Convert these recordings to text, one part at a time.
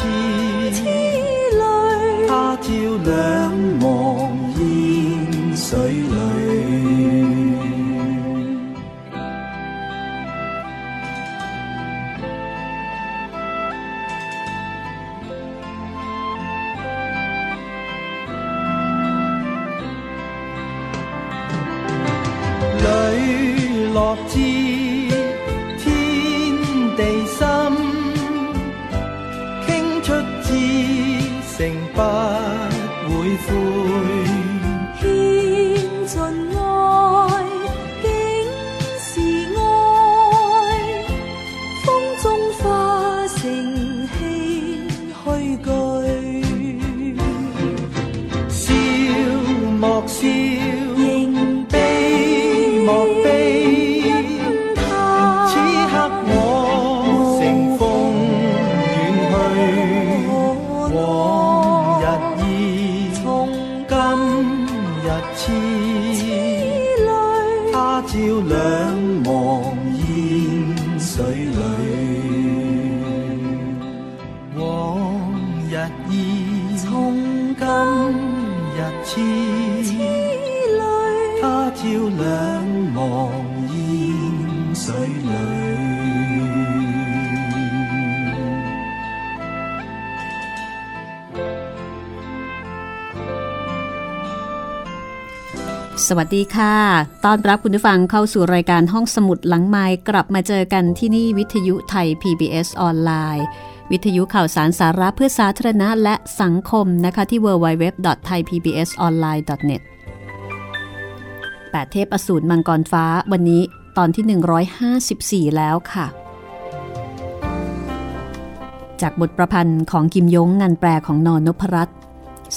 痴，痴泪，他朝两望烟水里。 สวัสดีค่ะตอนรับคุณผู้ฟังเข้าสู่รายการห้องสมุดหลังไม้กลับมาเจอกันที่นี่วิทยุไทย PBS ออนไลน์ วิทยุข่าวสารสาระเพื่อสาธารณะและสังคมนะคะที่ www.thaipbsonline.net แปดเทพอสูรมังกรฟ้าวันนี้ตอนที่ 154 แล้วค่ะ จากบทประพันธ์ของกิมยงงานแปลของนอนนพรัตน์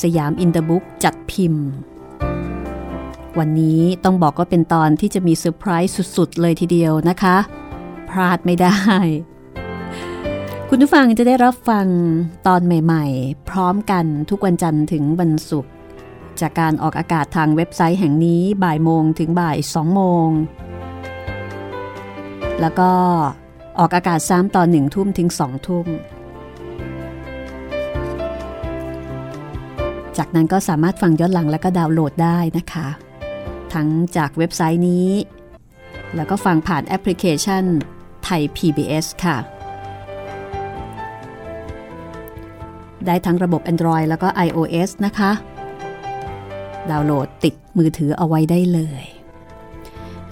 สยามอินเตอร์บุ๊กจัดพิมพ์ วันนี้ต้องบอกก็เป็นตอนที่จะมีเซอร์ไพรส์สุดๆ เลยทีเดียวนะคะ พลาดไม่ได้ คุณผู้ฟังจะได้รับฟังตอนใหม่ๆ พร้อมกันทุกวันจันทร์ถึงวันศุกร์จากการออกอากาศทางเว็บไซต์แห่งนี้บ่ายโมงถึงบ่ายสองโมง แล้วก็ออกอากาศซ้ำตอนหนึ่งทุ่มถึงสองทุ่ม จากนั้นก็สามารถฟังย้อนหลังและก็ดาวน์โหลดได้นะคะ ทั้งจากเว็บไซต์นี้ แล้วก็ฟังผ่านแอปพลิเคชันไทย PBS ค่ะ ได้ทั้งระบบ Android แล้วก็ iOS นะคะ ดาวน์โหลดติดมือถือเอาไว้ได้เลย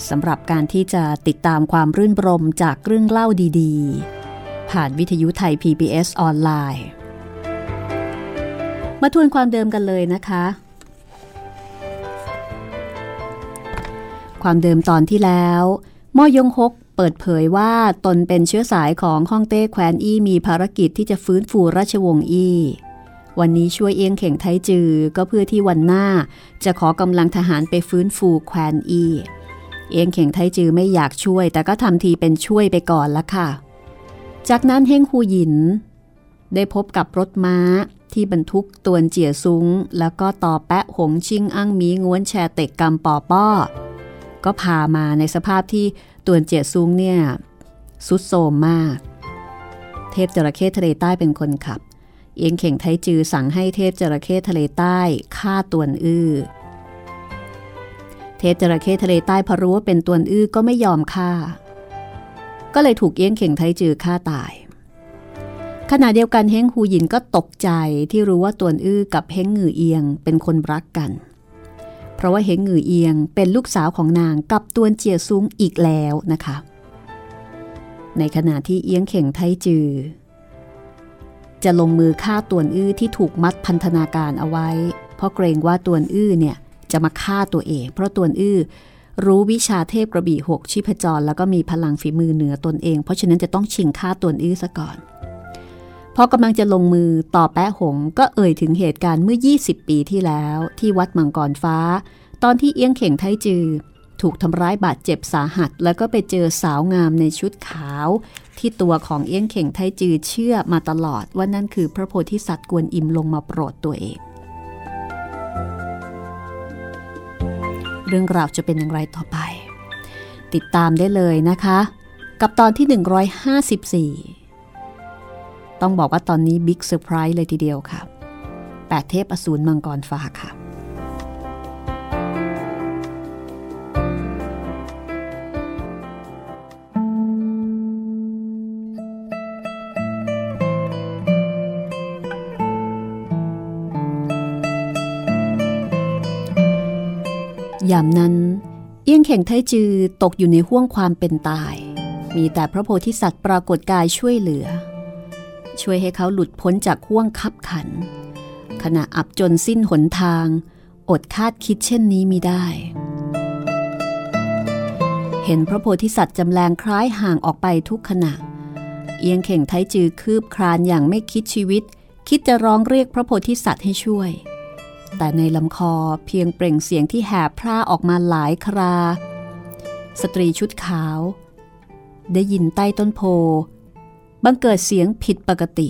สำหรับการที่จะติดตามความรื่นรมจากเรื่องเล่าดีๆ ผ่านวิทยุไทย PBS ออนไลน์ มาทวนความเดิมกันเลยนะคะ ความเดิมตอนที่แล้วม่อยงฮกเปิดเผยว่าตนเป็นเชื้อสายของฮ่องเต้แคว้นอี้มีภารกิจที่จะฟื้นฟูราชวงศ์อี้ วันนี้ช่วยเอียงเข่งไทจือก็เพื่อที่วันหน้า จะขอกำลังทหารไปฟื้นฟูแควนอีเอียงเข่งไทจือไม่อยากช่วย แต่ก็ทำทีเป็นช่วยไปก่อนละค่ะ จากนั้นเฮงฮูหยิน ได้พบกับรถม้าที่บรรทุกตวนเจียซุ้ง แล้วก็ต่อแปะหงชิงอั้งมีง้วนแชเต็กกำปอป้อ ก็พามาในสภาพที่ตวนเจียซุ้งเนี่ยสุดโทมมาก เทพจระเข้ทะเลใต้เป็นคนขับ เอียงเข่งไทจือสั่งให้เทพจระเข้ทะเลใต้ฆ่าตวนอื้อ เทพจระเข้ทะเลใต้พอรู้ว่าเป็นตวนอื้อก็ไม่ยอมฆ่า ก็เลยถูกเอียงเข่งไทจือฆ่าตาย ขณะเดียวกันเฮงฮูหยินก็ตกใจที่รู้ว่าตวนอื้อกับเฮงหงือเอียงเป็นคนรักกันเพราะว่าเฮงหงือเอียงเป็นลูกสาวของนางกับตวนเจียซุ้งอีกแล้วนะคะ ในขณะที่เอียงเข่งไทจือ จะลงมือฆ่าตวนอื้อที่ถูกมัดพันธนาการเอาไว้ เพราะเกรงว่าตวนอื้อเนี่ยจะมาฆ่าตัวเอง เพราะตวนอื้อรู้วิชาเทพกระบี่หกชีพจร แล้วก็มีพลังฝีมือเหนือตนเอง เพราะฉะนั้นจะต้องชิงฆ่าตวนอื้อซะก่อน พอกำลังจะลงมือต่อแปะหงก็เอ่ยถึงเหตุการณ์เมื่อ 20 ปีที่แล้ว ที่วัดมังกรฟ้า ตอนที่เอี้ยงเข่งไทจือ ถูกทำร้ายบาดเจ็บสาหัส แล้วก็ไปเจอสาวงามในชุดขาว ที่ตัวของเอี้ยงเข่งไทจือเชื่อมาตลอดว่านั่นคือพระโพธิสัตว์กวนอิมลงมาโปรดตัวเอง เรื่องราวจะเป็นอย่างไรต่อไป ติดตามได้เลยนะคะ กับตอนที่ 154 ต้องบอกว่าตอนนี้ big surprise เลยทีเดียวค่ะแปดเทพอสูรมังกรฟ้าค่ะ ยามนั้น เอี้ยงเข่งไทจือตกอยู่ในห้วงความเป็นตาย มีแต่พระโพธิสัตว์ปรากฏกายช่วยเหลือ ช่วยให้เขาหลุดพ้นจากห่วงคับขัน ขณะอับจนสิ้นหนทาง อดคาดคิดเช่นนี้มิได้ เห็นพระโพธิสัตว์จำแรงคล้ายห่างออกไปทุกขณะ เอียงเข่งไทจือคืบคลานอย่างไม่คิดชีวิต คิดจะร้องเรียกพระโพธิสัตว์ให้ช่วย แต่ในลำคอเพียงเปล่งเสียงที่แหบพร่าออกมาหลายครา สตรีชุดขาว ได้ยินใต้ต้นโพ บังเกิดเสียงผิดปกติ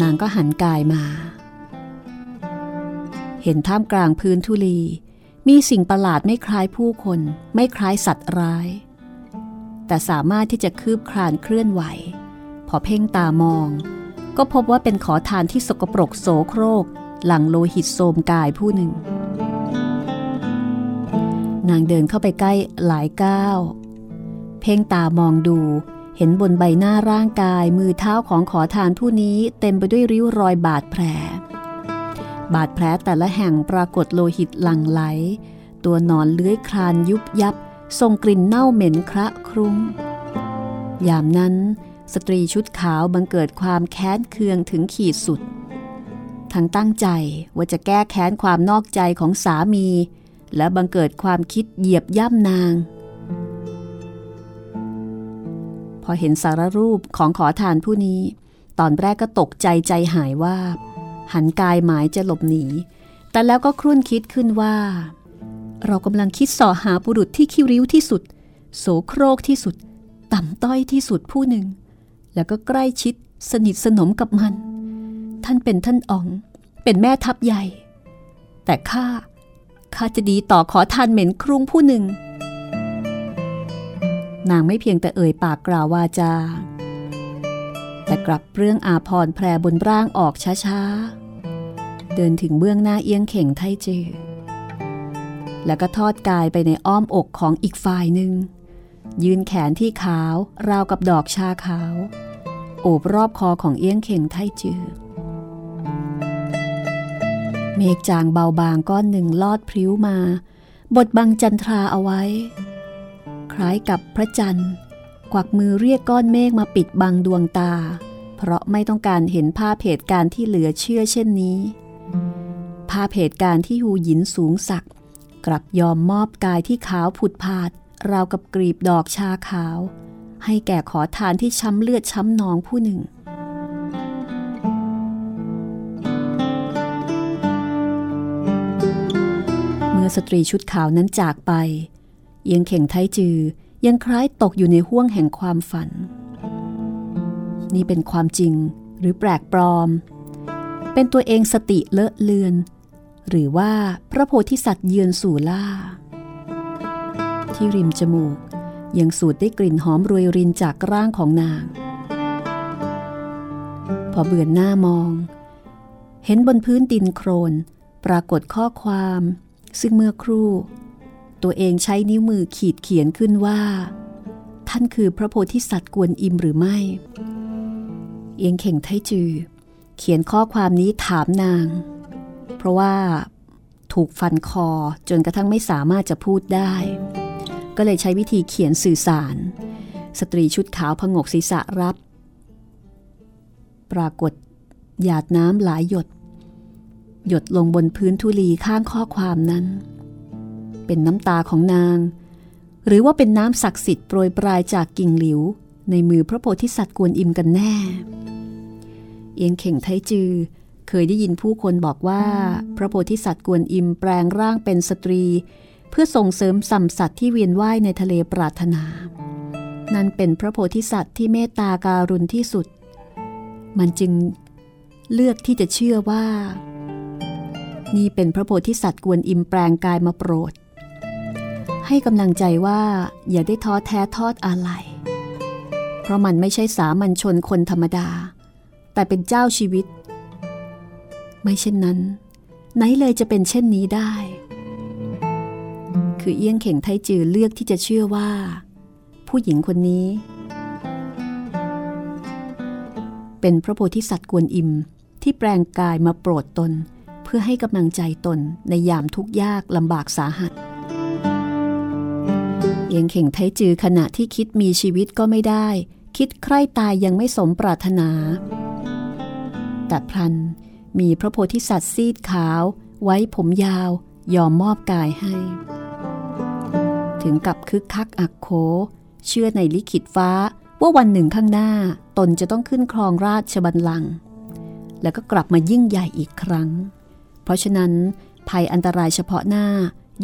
นางก็หันกายมา เห็นท่ามกลางพื้นทุลี มีสิ่งประหลาดไม่คล้ายผู้คน ไม่คล้ายสัตว์ร้าย แต่สามารถที่จะคืบคลานเคลื่อนไหว พอเพ่งตามอง ก็พบว่าเป็นขอทานที่สกปรกโสโครก หลังโลหิตโสมกายผู้หนึ่ง นางเดินเข้าไปใกล้หลายก้าวเพ่งตามองดู เห็นบนใบหน้าร่างกายมือเท้าของขอทานผู้นี้เต็มไปด้วยริ้วรอยบาดแผล บาดแผลแต่ละแห่งปรากฏโลหิตหลั่งไหล ตัวนอนเลื้อยคลานยุบยับส่งกลิ่นเน่าเหม็นคระครุ้ง ยามนั้น สตรีชุดขาวบังเกิดความแค้นเคืองถึงขีดสุด ทั้งตั้งใจว่าจะแก้แค้นความนอกใจของสามี และบังเกิดความคิดเหยียบย่ำนาง พอเห็นสารรูปของขอทานผู้นี้ ตอนแรกก็ตกใจใจหายว่า หันกายหมายจะหลบหนี แต่แล้วก็ครุ่นคิดขึ้นว่า เรากำลังคิดส่อหาบุรุษที่คิริ้วที่สุด โสโครกที่สุด ต่ำต้อยที่สุดผู้หนึ่ง แล้วก็ใกล้ชิดสนิทสนมกับมัน ท่านเป็นท่านอ๋อง เป็นแม่ทัพใหญ่ แต่ข้าข้าจะดีต่อขอทานเหม็นครุงผู้หนึ่ง นางไม่เพียงแต่เอ่ยปากกล่าววาจา แต่กลับเรื่องอาพรแพรบนร่างออกช้าๆ เดินถึงเบื้องหน้าเอียงเข่งไทจือแล้วก็ทอดกายไปในอ้อมอกของอีกฝ่ายหนึ่ง ยืนแขนที่ขาว ราวกับดอกชาขาว โอบรอบคอของเอี้ยงเข่งไทจือเมฆจางเบาบางก้อนหนึ่งลอดพริ้วมาบทบังจันทราเอาไว้ คล้ายกับพระจันทร์ กวักมือเรียกก้อนเมฆมาปิดบังดวงตา เพราะไม่ต้องการเห็นภาพเหตุการณ์ที่เหลือเชื่อเช่นนี้ ภาพเหตุการณ์ที่หูหยินสูงสัก กลับยอมมอบกายที่ขาวผุดผาด ราวกับกรีบดอกชาขาว ให้แก่ขอทานที่ช้ำเลือดช้ำนองผู้หนึ่งเมื่อสตรีชุดขาวนั้นจากไป เอียงเข่งไทจือยังคล้ายตกอยู่ในห้วงแห่งความฝัน นี่เป็นความจริงหรือแปลกปลอม เป็นตัวเองสติเลอะเลือน หรือว่าพระโพธิสัตว์เยือนสู่ล่า ที่ริมจมูกยังสูดได้กลิ่นหอมรวยรินจากร่างของนาง พอเบือนหน้ามอง เห็นบนพื้นดินโครน ปรากฏข้อความ ซึ่งเมื่อครู่ ตัวเองใช้นิ้วมือขีดเขียนขึ้นว่า ท่านคือพระโพธิสัตว์กวนอิมหรือไม่ เอียงเข่งไทจือ เขียนข้อความนี้ถามนาง เพราะว่าถูกฟันคอจนกระทั่งไม่สามารถจะพูดได้ ก็เลยใช้วิธีเขียนสื่อสาร สตรีชุดขาวพงกศีรษะรับ ปรากฏหยาดน้ำหลายหยด หยดลงบนพื้นทุลีข้างข้อความนั้น เป็นน้ำตาของนาง หรือว่าเป็นน้ำศักดิ์สิทธิ์โปรยปลายจากกิ่งหลิว ในมือพระโพธิสัตว์กวนอิมกันแน่ เอียงเข่งไทจือ เคยได้ยินผู้คนบอกว่า พระโพธิสัตว์กวนอิมแปลงร่างเป็นสตรี เพื่อส่งเสริมสัมสัตว์ที่เวียนว่ายในทะเลปรารถนา นั่นเป็นพระโพธิสัตว์ที่เมตตาการุณที่สุด มันจึงเลือกที่จะเชื่อว่า นี่เป็นพระโพธิสัตว์กวนอิมแปลงกายมาโปรด ให้กำลังใจว่าอย่าได้ท้อแท้ทอดอะไรเพราะมันไม่ใช่สามัญชนคนธรรมดา แต่เป็นเจ้าชีวิต ไม่เช่นนั้น ไหนเลยจะเป็นเช่นนี้ได้ คือเอี้ยงเข่งไทจือเลือกที่จะเชื่อว่า ผู้หญิงคนนี้ เป็นพระโพธิสัตว์กวนอิมที่แปลงกายมาโปรดตน เพื่อให้กำลังใจตนในยามทุกยากลำบากสาหัส ยงเข่งไทจือขณะที่คิดมีชีวิตก็ไม่ได้ คิดใคร่ตายยังไม่สมปรารถนา แต่พลันมีพระโพธิสัตว์ซีดขาว ไว้ผมยาว ยอมมอบกายให้ ถึงกับคึกคักอักโคเชื่อในลิขิตฟ้าว่าวันหนึ่งข้างหน้าตนจะต้องขึ้นครองราชบัลลังก์แล้วก็กลับมายิ่งใหญ่อีกครั้ง เพราะฉะนั้นภัยอันตรายเฉพาะหน้า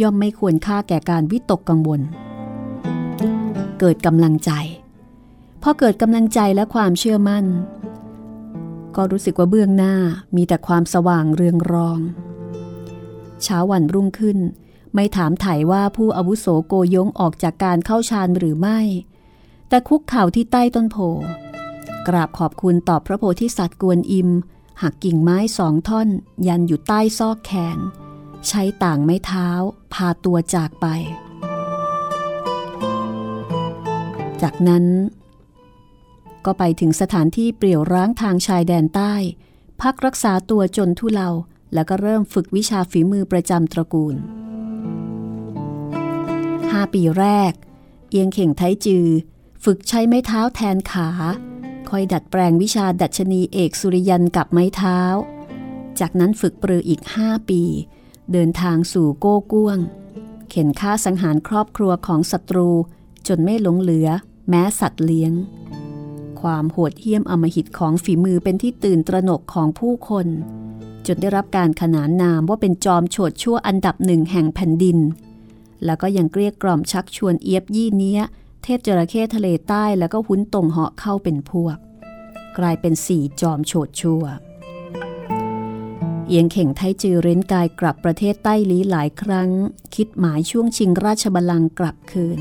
ย่อมไม่ควรค่าแก่การวิตกกังวล เกิดกำลังใจ พอเกิดกำลังใจและความเชื่อมั่น ก็รู้สึกว่าเบื้องหน้ามีแต่ความสว่างเรืองรอง เช้าวันรุ่งขึ้น ไม่ถามไถ่ว่าผู้อาวุโสโกยงออกจากการเข้าฌานหรือไม่ แต่คุกเข่าที่ใต้ต้นโพกราบขอบคุณต่อพระโพธิสัตว์กวนอิม หักกิ่งไม้สองท่อน ยันอยู่ใต้ซอกแขน ใช้ต่างไม้เท้า พาตัวจากไป จากนั้น ก็ไปถึงสถานที่เปลี่ยวร้างทางชายแดนใต้ พักรักษาตัวจนทุเลาแล้วก็เริ่มฝึกวิชาฝีมือประจำตระกูลห้าปีแรก เอียงเข่งไทจือ ฝึกใช้ไม้เท้าแทนขา คอยดัดแปลงวิชาดัชนีเอกสุริยันกับไม้เท้า จากนั้นฝึกปรืออีกห้าปี เดินทางสู่โก้ก้วง เข็นฆ่าสังหารครอบครัวของศัตรูจนไม่หลงเหลือ แม้สัตว์เลี้ยง ความโหดเหี้ยมอมหิตของฝีมือเป็นที่ตื่นตระหนกของผู้คน จนได้รับการขนานนามว่าเป็นจอมโฉดชั่วอันดับหนึ่งแห่งแผ่นดิน แล้วก็ยังเกลี้ยกล่อมชักชวนเอียบยี่เนี้ย เทพจระเข้ทะเลใต้แล้วก็หุ้นตรงเหาะเข้าเป็นพวก กลายเป็นสี่จอมโฉดชั่วเอียงเข่งไทจือเร้นกายกลับประเทศใต้ลี้หลายครั้ง คิดหมายช่วงชิงราชบัลลังก์กลับคืน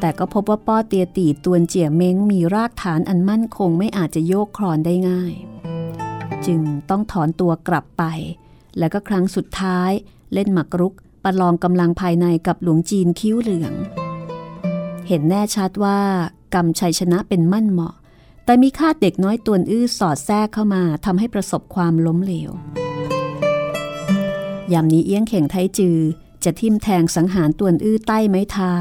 แต่ก็พบว่าป้อเตียตีตวนเจียเม้งมีรากฐานอันมั่นคงไม่อาจจะโยกคลอนได้ง่าย จึงต้องถอนตัวกลับไป แล้วก็ครั้งสุดท้าย เล่นหมากรุกประลองกำลังภายในกับหลวงจีนคิ้วเหลือง เห็นแน่ชัดว่ากรรมชัยชนะเป็นมั่นเหมาะ แต่มีคาดเด็กน้อยตวนอื้อสอดแทรกเข้ามาทำให้ประสบความล้มเหลวยามนี้เอี้ยงเข่งไทจือ จะทิ่มแทงสังหารตวนอื้อใต้ไม้เท้า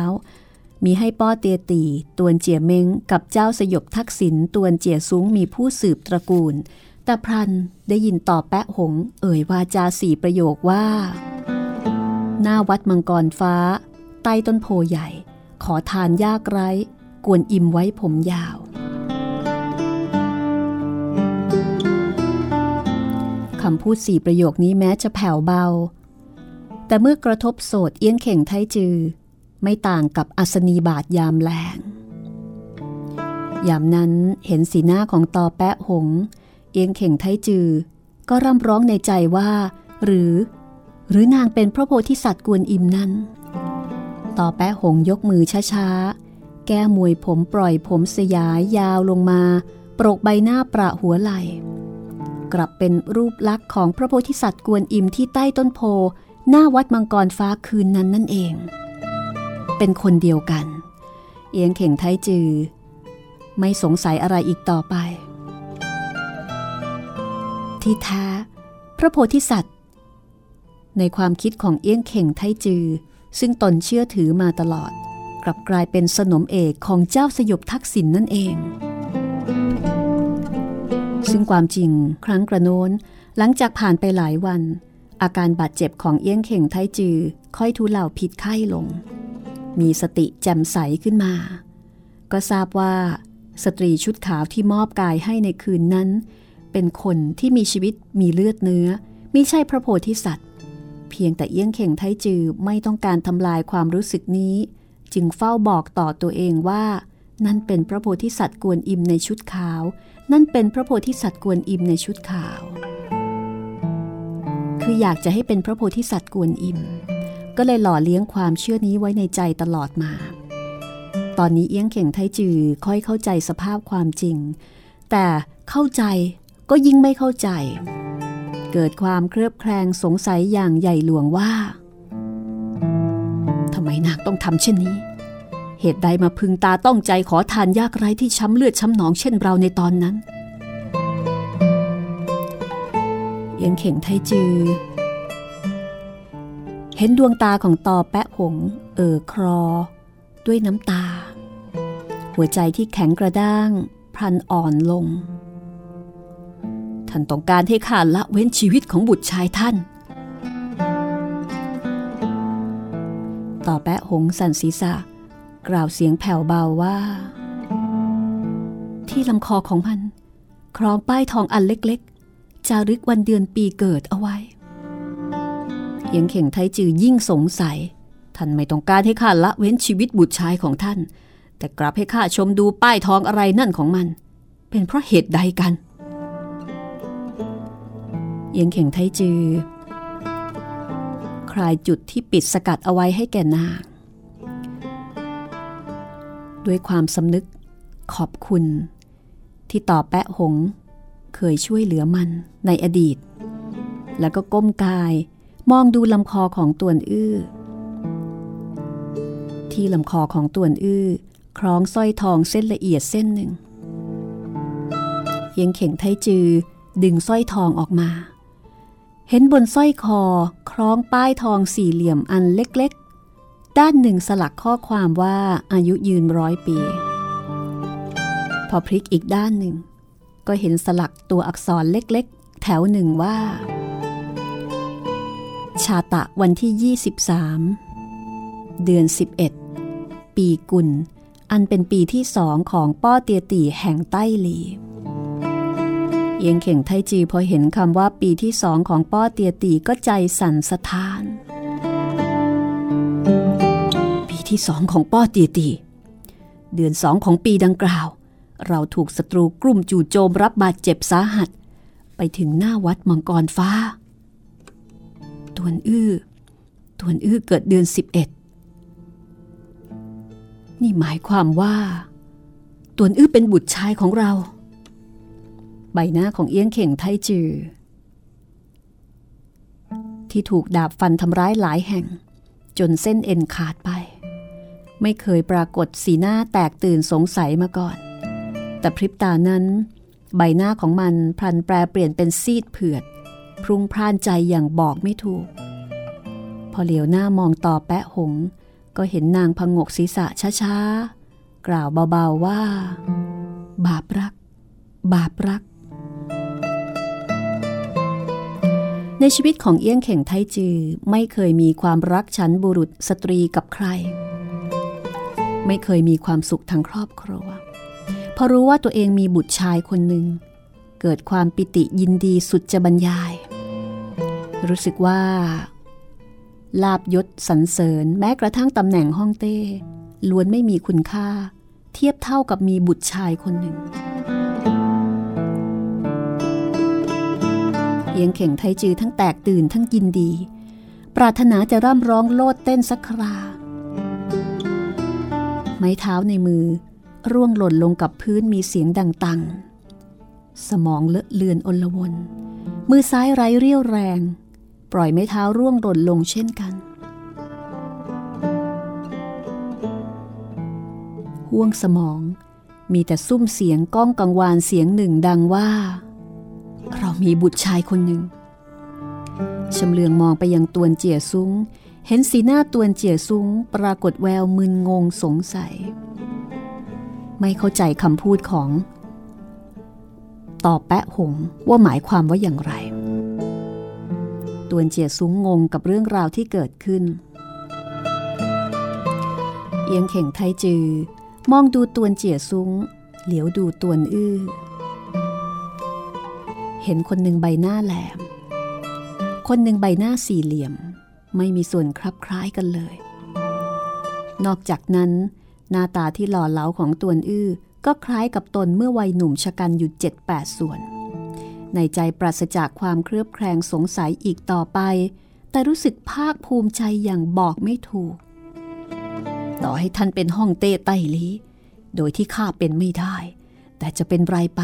มีให้ป้อเตียตีตวนเจียเม้งกับเจ้าสยบทักษิณตวนเจียซุ้งมีผู้สืบตระกูล แต่พรันได้ยินต่อแปะหง เอ่ยวาจาสี่ประโยคว่า หน้าวัดมังกรฟ้า ใต้ต้นโพใหญ่ ขอทานยากไร้ กวนอิมไว้ผมยาวคำพูดสี่ประโยคนี้แม้จะแผ่วเบา แต่เมื่อกระทบโสดเอี้ยงเข่งไทจือ ไม่ต่างกับอัศนีบาทยามแรงยามนั้นเห็นสีหน้าของตอแปะหง เอียงเข่งไทจือ ก็ร่ำร้องในใจว่า หรือ หรือนางเป็นพระโพธิสัตว์กวนอิมนั้นต่อแปะหงยกมือช้าๆ แก้มวยผมปล่อยผมสยายยาวลงมาปรกใบหน้าประหัวไหล กลับเป็นรูปลักษณ์ของพระโพธิสัตว์กวนอิมที่ใต้ต้นโพหน้าวัดมังกรฟ้าคืนนั้นนั่นเอง เป็นคนเดียวกัน เอียงเข่งไทจือ ไม่สงสัยอะไรอีกต่อไป ที่แท้พระโพธิสัตว์ ในความคิดของเอี้ยงเข่งไทจือ ซึ่งตนเชื่อถือมาตลอด กลับกลายเป็นสนมเอกของเจ้าสยบทักษิณนนั่นเอง ซึ่งความจริงครั้งกระโน้นหลังจากผ่านไปหลายวัน อาการบาดเจ็บของเอี้ยงเข่งไทจือค่อยทุเลาผิดไข้ลง มีสติแจ่มใสขึ้นมา ก็ทราบว่า สตรีชุดขาวที่มอบกายให้ในคืนนั้น เป็นคนที่มีชีวิตมีเลือดเนื้อไม่ใช่พระโพธิสัตว์ เพียงแต่เอี้ยงเข่งไทจือไม่ต้องการทำลายความรู้สึกนี้ จึงเฝ้าบอกต่อตัวเองว่า นั่นเป็นพระโพธิสัตว์กวนอิมในชุดขาว นั่นเป็นพระโพธิสัตว์กวนอิมในชุดขาว คืออยากจะให้เป็นพระโพธิสัตว์กวนอิม ก็เลยหล่อเลี้ยงความเชื่อนี้ไว้ในใจตลอดมา ตอนนี้เอี้ยงเข่งไทจือค่อยเข้าใจสภาพความจริง แต่เข้าใจก็ยิ่งไม่เข้าใจ เกิดความเครือบแคลงสงสัยอย่างใหญ่หลวงว่าทำไมนางต้องทำเช่นนี้ เหตุใดมาพึงตาต้องใจขอทานยากไร้ที่ช้ำเลือดช้ำหนองเช่นเราในตอนนั้นเอียงเข่งไทจือ เห็นดวงตาของตอแปะหง เอ่อครอ ด้วยน้ำตา หัวใจที่แข็งกระด้าง พลันอ่อนลง ท่านต้องการให้ข้าละเว้นชีวิตของบุตรชายท่าน ต่อแปะหงสันศีษะ กล่าวเสียงแผ่วเบาว่า ที่ลำคอของมัน ครองป้ายทองอันเล็กๆ จารึกวันเดือนปีเกิดเอาไว้ เอียงเข่งไทจือยิ่งสงสัย ท่านไม่ต้องการให้ข้าละเว้นชีวิตบุตรชายของท่าน แต่กลับให้ข้าชมดูป้ายทองอะไรนั่นของมัน เป็นเพราะเหตุใดกัน เอียงเข่งไทจือ คลายจุดที่ปิดสกัดเอาไว้ให้แก่นางด้วยความสำนึกขอบคุณ ที่ต่อแปะหง เคยช่วยเหลือมันในอดีต แล้วก็ก้มกาย มองดูลำคอของตวนอื้อ ที่ลำคอของตวนอื้อคล้องสร้อยทองเส้นละเอียดเส้นหนึ่งเอียงเข่งไทจือดึงสร้อยทองออกมา เห็นบนสร้อยคอคล้องป้ายทองสี่เหลี่ยมอันเล็กๆ ด้านหนึ่งสลักข้อความว่าอายุยืนร้อยปี พอพลิกอีกด้านหนึ่ง ก็เห็นสลักตัวอักษรเล็กๆ แถวหนึ่งว่า ชาตะวันที่ 23 เดือน 11 ปีกุล อันเป็นปีที่สองของป้อเตียตีแห่งใต้หลีเอียงเข่งไทจีพอเห็นคำว่าปีที่สองของป้อเตียตีก็ใจสั่นสะท้าน ปีที่สองของป้อเตียตี เดือนสองของปีดังกล่าว เราถูกศัตรูกลุ่มจู่โจมรับบาดเจ็บสาหัส ไปถึงหน้าวัดมังกรฟ้า ตวนอื้อตวนอื้อเกิดเดือน 11 นี่หมายความว่า ตวนอื้อเป็นบุตรชายของเรา ใบหน้าของเอี้ยงเข่งไทจือ ที่ถูกดาบฟันทำร้ายหลายแห่ง จนเส้นเอ็นขาดไป ไม่เคยปรากฏสีหน้าแตกตื่นสงสัยมาก่อน แต่พริบตานั้น ใบหน้าของมันพลันแปรเปลี่ยนเป็นซีดเผือด พรุ่งพร่านใจอย่างบอกไม่ถูก พอเหลียวหน้ามองต่อแปะหง ก็เห็นนางพงกศีรษะช้าๆ กล่าวเบาๆว่า บาปรัก บาปรัก ในชีวิตของเอี้ยงเข่งไทจือไม่เคยมีความรักฉันบุรุษสตรีกับใคร ไม่เคยมีความสุขทางครอบครัวพอรู้ว่าตัวเองมีบุตรชายคนหนึ่งเกิดความปิติยินดีสุดจะบรรยาย รู้สึกว่า ลาบยศสรรเสริญแม้กระทั่งตำแหน่งห้องเต้ ล้วนไม่มีคุณค่า เทียบเท่ากับมีบุตรชายคนหนึ่งเอียงเข่งไทจือทั้งแตกตื่นทั้งยินดี ปรารถนาจะร่ำร้องโลดเต้นสักครา ไม้เท้าในมือ ร่วงหล่นลงกับพื้นมีเสียงดังตังสมองเลอะเลือนอลวน มือซ้ายไร้เรี่ยวแรง ปล่อยไม้เท้าร่วงหล่นลงเช่นกัน ห่วงสมอง มีแต่ซุ้มเสียงก้องกังวานเสียงหนึ่งดังว่า เรามีบุตรชายคนหนึ่งชำเลืองมองไปยังตวนเจียซุ้ง เห็นสีหน้าตวนเจียซุ้ง ปรากฏแววมึนงงสงสัย ไม่เข้าใจคำพูดของ ตอบแปะหงว่าหมายความว่าอย่างไร ตวนเจียซุ้งงงกับเรื่องราวที่เกิดขึ้น เอียงเข่งไทจือ มองดูตวนเจียซุ้ง เหลียวดูตวนอื้อ เห็นคนหนึ่งใบหน้าแหลม คนหนึ่งใบหน้าสี่เหลี่ยม ไม่มีส่วนคลับคล้ายกันเลย นอกจากนั้น หน้าตาที่หล่อเหลาของตวนอื้อก็คล้ายกับตนเมื่อวัยหนุ่มชะกันอยู่เจ็ดแปดส่วน ในใจปราศจากความเครือบแคลงสงสัยอีกต่อไป แต่รู้สึกภาคภูมิใจอย่างบอกไม่ถูก ต่อให้ท่านเป็นห้องเต้ไต้ลีโดยที่ข้าเป็นไม่ได้ แต่จะเป็นไรไป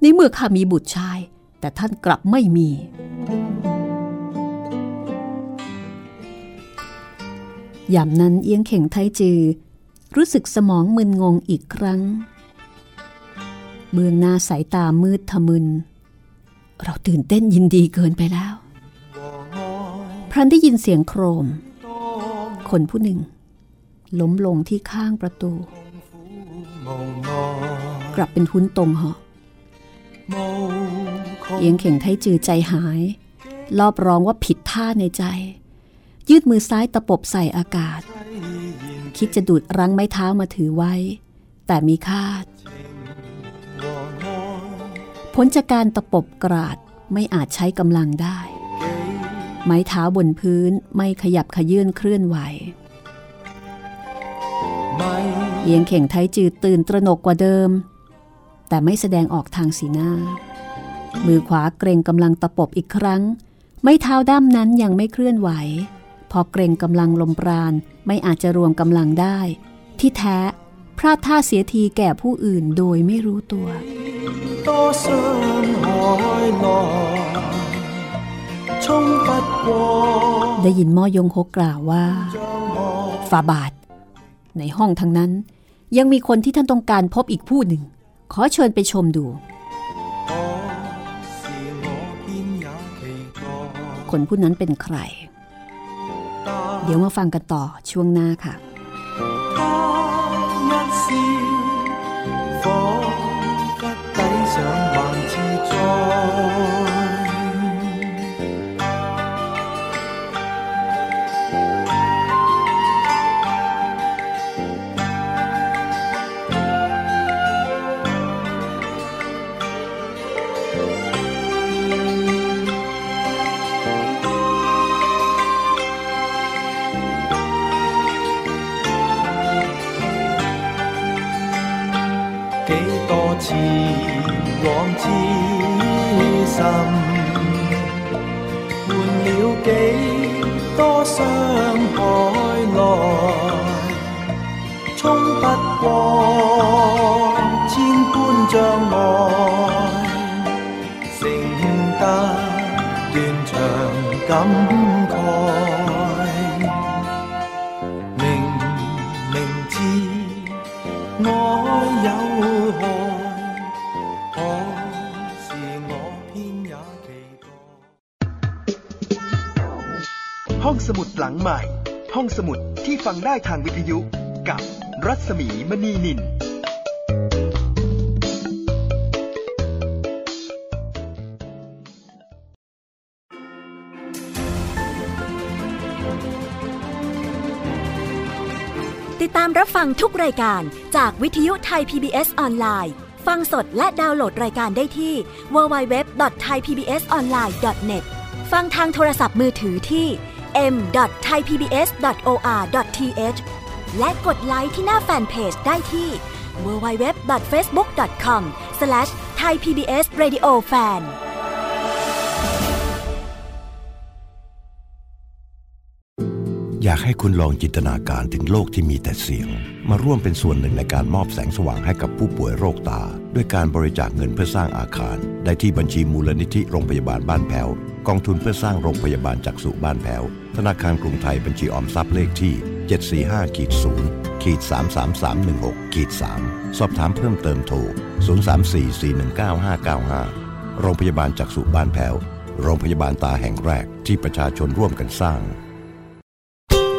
ในเมื่อข้ามีบุตรชาย แต่ท่านกลับไม่มี ยามนั้นเอียงเข่งไทจือ รู้สึกสมองมึนงงอีกครั้ง เบื้องหน้าสายตามืดทะมึน เราตื่นเต้นยินดีเกินไปแล้ว พรันได้ยินเสียงโครม คนผู้หนึ่ง ล้มลงที่ข้างประตู กลับเป็นทุนตรงเหาะเอียงเข่งไทจือใจหาย รอบร้องว่าผิดท่าในใจ ยืดมือซ้ายตะปบใส่อากาศ คิดจะดูดรั้งไม้เท้ามาถือไว้ แต่มีคาด ผลจากการตะปบกราดไม่อาจใช้กำลังได้ ไม้เท้าบนพื้นไม่ขยับขยื่นเคลื่อนไหวเอียงเข่งไทจืดตื่นตระหนกกว่าเดิม แต่ไม่แสดงออกทางสีหน้า มือขวาเกรงกำลังตะปบอีกครั้ง ไม่เท้าด้ามนั้นยังไม่เคลื่อนไหว พอเกรงกำลังลมปราณไม่อาจจะรวมกำลังได้ ที่แท้ พลาดท่าเสียทีแก่ผู้อื่นโดยไม่รู้ตัว ได้ยินม่อยงฮกกล่าวว่าฝาบาท ในห้องทั้งนั้น ยังมีคนที่ท่านต้องการพบอีกผู้หนึ่ง ขอเชิญไปชมดู คนผู้นั้นเป็นใคร เดี๋ยวมาฟังกันต่อช่วงหน้าค่ะ 一笑仿佛抵上万次灾多次往之心，換了幾多傷害來，衝不過千般障礙，成得斷腸感 สมุดหลังใหม่ ห้องสมุดที่ฟังได้ทางวิทยุกับรัศมีมณีนินติดตามรับฟังทุกรายการจากวิทยุไทย PBS ออนไลน์ ฟังสดและดาวน์โหลดรายการได้ที่ www.thaipbsonline.net ฟังทางโทรศัพท์มือถือที่ fm.thaipbs.or.th และกดไลค์ที่หน้าแฟนเพจได้ที่ www.facebook.com/thaipbsradiofan อยากให้คุณลองจินตนาการถึงโลกที่มีแต่เสียง มาร่วมเป็นส่วนหนึ่งในการมอบแสงสว่างให้กับผู้ป่วยโรคตา ด้วยการบริจาคเงินเพื่อสร้างอาคาร ได้ที่บัญชีมูลนิธิโรงพยาบาลบ้านแพ้วกองทุนเพื่อสร้างโรงพยาบาลจักษุบ้านแพ้วธนาคารกรุงไทยบัญชีออมทรัพย์เลขที่ 745ขีด0ขีด33316ขีด3สอบถามเพิ่มเติมโทร 0344195595 โรงพยาบาลจักษุบ้านแพ้วโรงพยาบาลตาแห่งแรกที่ประชาชนร่วมกันสร้าง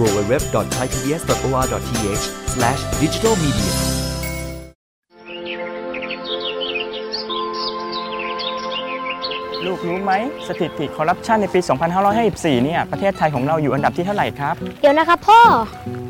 www.thaipbs.or.th/digitalmedia ลูกรู้ไหมสถิติคอร์รัปชันในปี 2554 เนี่ย ประเทศไทยของเราอยู่อันดับที่เท่าไหร่ครับ เดี๋ยวนะครับพ่อไม่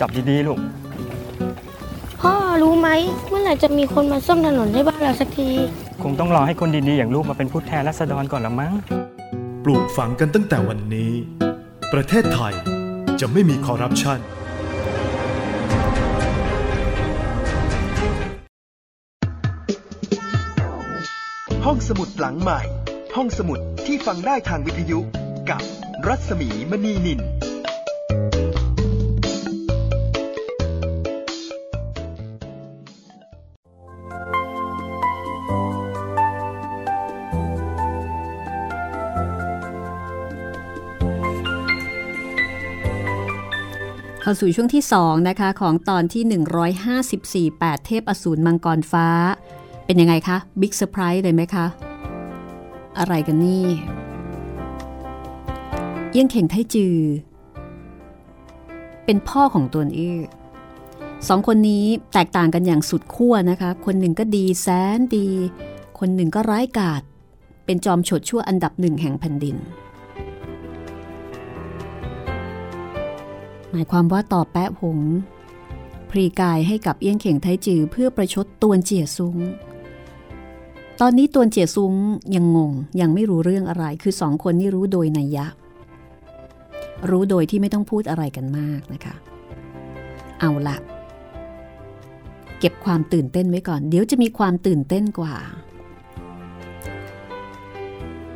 จับดีๆลูก พ่อรู้ไหมเมื่อไหร่จะมีคนมาซ่อมถนนให้บ้านเราสักที คงต้องรอให้คนดีๆอย่างลูกมาเป็นผู้แทนราษฎรก่อนละมั้ง ปลูกฝังกันตั้งแต่วันนี้ ประเทศไทยจะไม่มีคอร์รัปชันห้องสมุดหลังใหม่ ห้องสมุดที่ฟังได้ทางวิทยุกับรัศมีมณีนิน เข้าสู่ช่วงที่ 2 นะคะ ของตอนที่ 154 8 เทพอสูรมังกรฟ้า เป็นยังไงคะ big surprise เลยไหมคะ อะไรกันนี่เอี้ยงเข่งไทจือ เป็นพ่อของต้วนอื้อสองคนนี้แตกต่างกันอย่างสุดขั้วนะคะ คนหนึ่งก็ดีแสนดี คนหนึ่งก็ร้ายกาจเป็นจอมโฉดชั่วอันดับหนึ่งแห่งแผ่นดิน หมายความว่าต่อแปะหงพรีกายให้กับเอี้ยงเข่งไทจือเพื่อประชดตวนเจียซุง ตอนนี้ตวนเจียซุงยังงงยังไม่รู้เรื่องอะไรคือสองคนนี่รู้โดยนัยยะ รู้โดยที่ไม่ต้องพูดอะไรกันมากนะคะ เอาละเก็บความตื่นเต้นไว้ก่อน เดี๋ยวจะมีความตื่นเต้นกว่า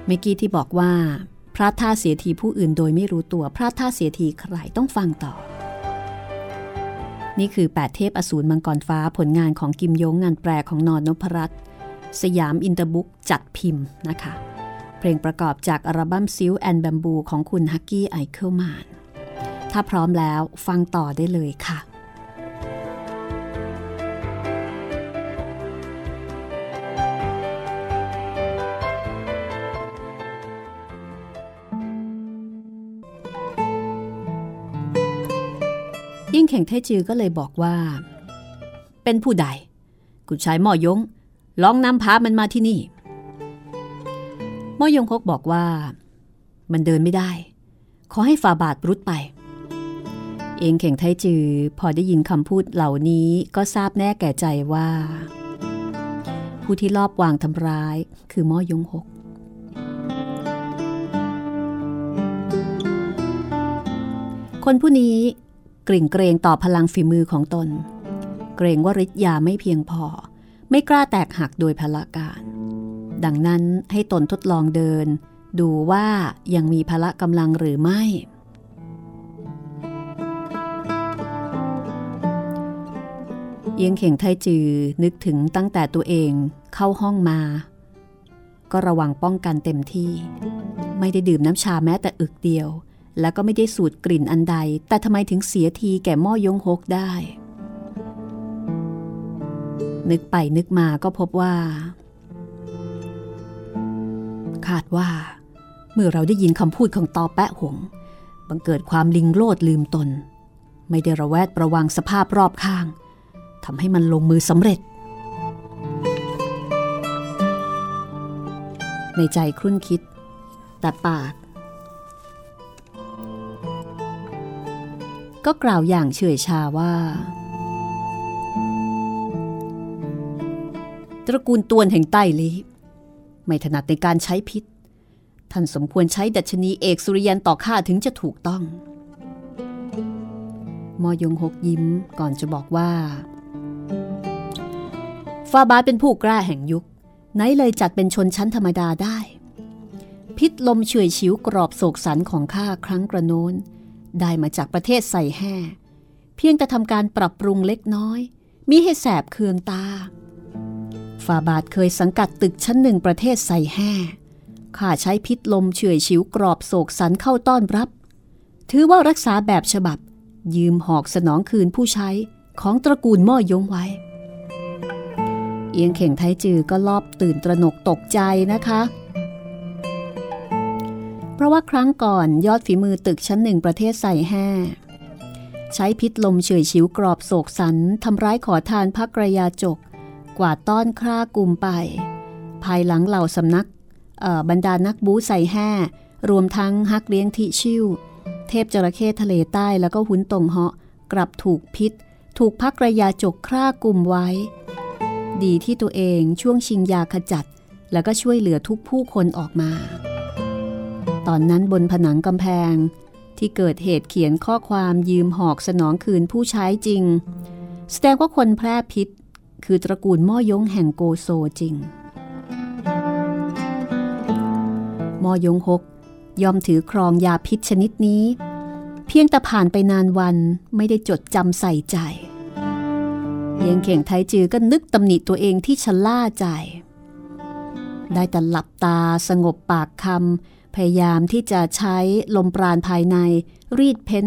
เมื่อกี้ที่บอกว่า พระท่าเสียทีผู้อื่นโดยไม่รู้ตัวพระท่าเสียทีใครต้องฟังต่อ นี่คือ 8 เทพอสูรมังกรฟ้าผลงานของกิมยงงานแปลของนอนนพรัตน์สยามอินเตอร์บุ๊กจัดพิมพ์นะคะ เพลงประกอบจากอัลบั้ม Silk and Bamboo ของคุณฮัคกี้ไอเคิลมานน์ถ้าพร้อมแล้วฟังต่อได้เลยค่ะ ยิ่งเข่งเทจือก็เลยบอกว่า เป็นผู้ใดกุชายหม่อยงลองนำพามันมาที่นี่หม่อยงคกบอกว่า มันเดินไม่ได้ ขอให้ฝ่าบาทรุดไป เองเข่งไทจือพอได้ยินคำพูดเหล่านี้ก็ทราบแน่แก่ใจว่า ผู้ที่ลอบวางทำร้ายคือหม่อยงหกคนผู้นี้ กริ่งเกรงต่อพลังฝีมือของตน เกรงว่าฤทธิ์ยาไม่เพียงพอ ไม่กล้าแตกหักโดยพละการ ดังนั้นให้ตนทดลองเดิน ดูว่ายังมีพละกำลังหรือไม่ เอียงเข่งไทจือนึกถึงตั้งแต่ตัวเองเข้าห้องมา ก็ระวังป้องกันเต็มที่ ไม่ได้ดื่มน้ำชาแม้แต่อึกเดียว แล้วก็ไม่ได้สูดกลิ่นอันใด แต่ทำไมถึงเสียทีแก่หม้อยงฮกได้ นึกไปนึกมาก็พบว่า คาดว่า เมื่อเราได้ยินคำพูดของตอแปะหง บังเกิดความลิงโลดลืมตน ไม่ได้ระแวดระวังสภาพรอบข้างทำให้มันลงมือสำเร็จ ในใจครุ่นคิด แต่ปาก ก็กล่าวอย่างเฉยชาว่า ตระกูลตวนแห่งใต้ลีไม่ถนัดในการใช้พิษ ท่านสมควรใช้ดัชนีเอกสุริยันต่อข้าถึงจะถูกต้อง มอยงหกยิ้มก่อนจะบอกว่าฟาบาเป็นผู้กล้าแห่งยุค ไหนเลยจัดเป็นชนชั้นธรรมดาได้ พิษลมเฉยชิวกรอบโศกสันของข้าครั้งกระโน้น ได้มาจากประเทศใส่แห่เพียงแต่ทำการปรับปรุงเล็กน้อยมีให้แสบเคืองตาฟาบาทเคยสังกัดตึกชั้นหนึ่งประเทศใส่แห่ข้าใช้พิษลมเฉยชิวกรอบโศกสันเข้าต้อนรับ ถือว่ารักษาแบบฉบับ ยืมหอกสนองคืนผู้ใช้ของตระกูลม่อยงไว้ เอียงเข่งไทจือก็รอบตื่นตระหนกตกใจนะคะ เพราะว่าครั้งก่อนยอดฝีมือตึกชั้นหนึ่งประเทศใส่แห่ใช้พิษลมเฉยชิวกรอบโศกสันทำร้ายขอทานพักระยาจก กว่าต้อนคร่ากลุ่มไป ภายหลังเหล่าสำนักบรรดานักบูใส่แห่รวมทั้งฮักเลี้ยงทิชิวเทพจระเข้ทะเลใต้แล้วก็หุนตงเหาะกลับถูกพิษ ถูกพักระยาจกคร่ากลุ่มไว้ ดีที่ตัวเองช่วงชิงยาขจัด แล้วก็ช่วยเหลือทุกผู้คนออกมา ตอนนั้นบนผนังกำแพง ที่เกิดเหตุเขียนข้อความยืมหอกสนองคืนผู้ใช้จริง แสดงว่าคนแพร่พิษ คือตระกูลม่อยงแห่งโกโซจริงม่อยงฮกยอมถือครองยาพิษชนิดนี้ เพียงแต่ผ่านไปนานวันไม่ได้จดจำใส่ใจเยียงเข่งไทจือก็นึกตำหนิตัวเองที่ชะล่าใจ ได้แต่หลับตาสงบปากคำ พยายามที่จะใช้ลมปราณภายใน รีดเพ้น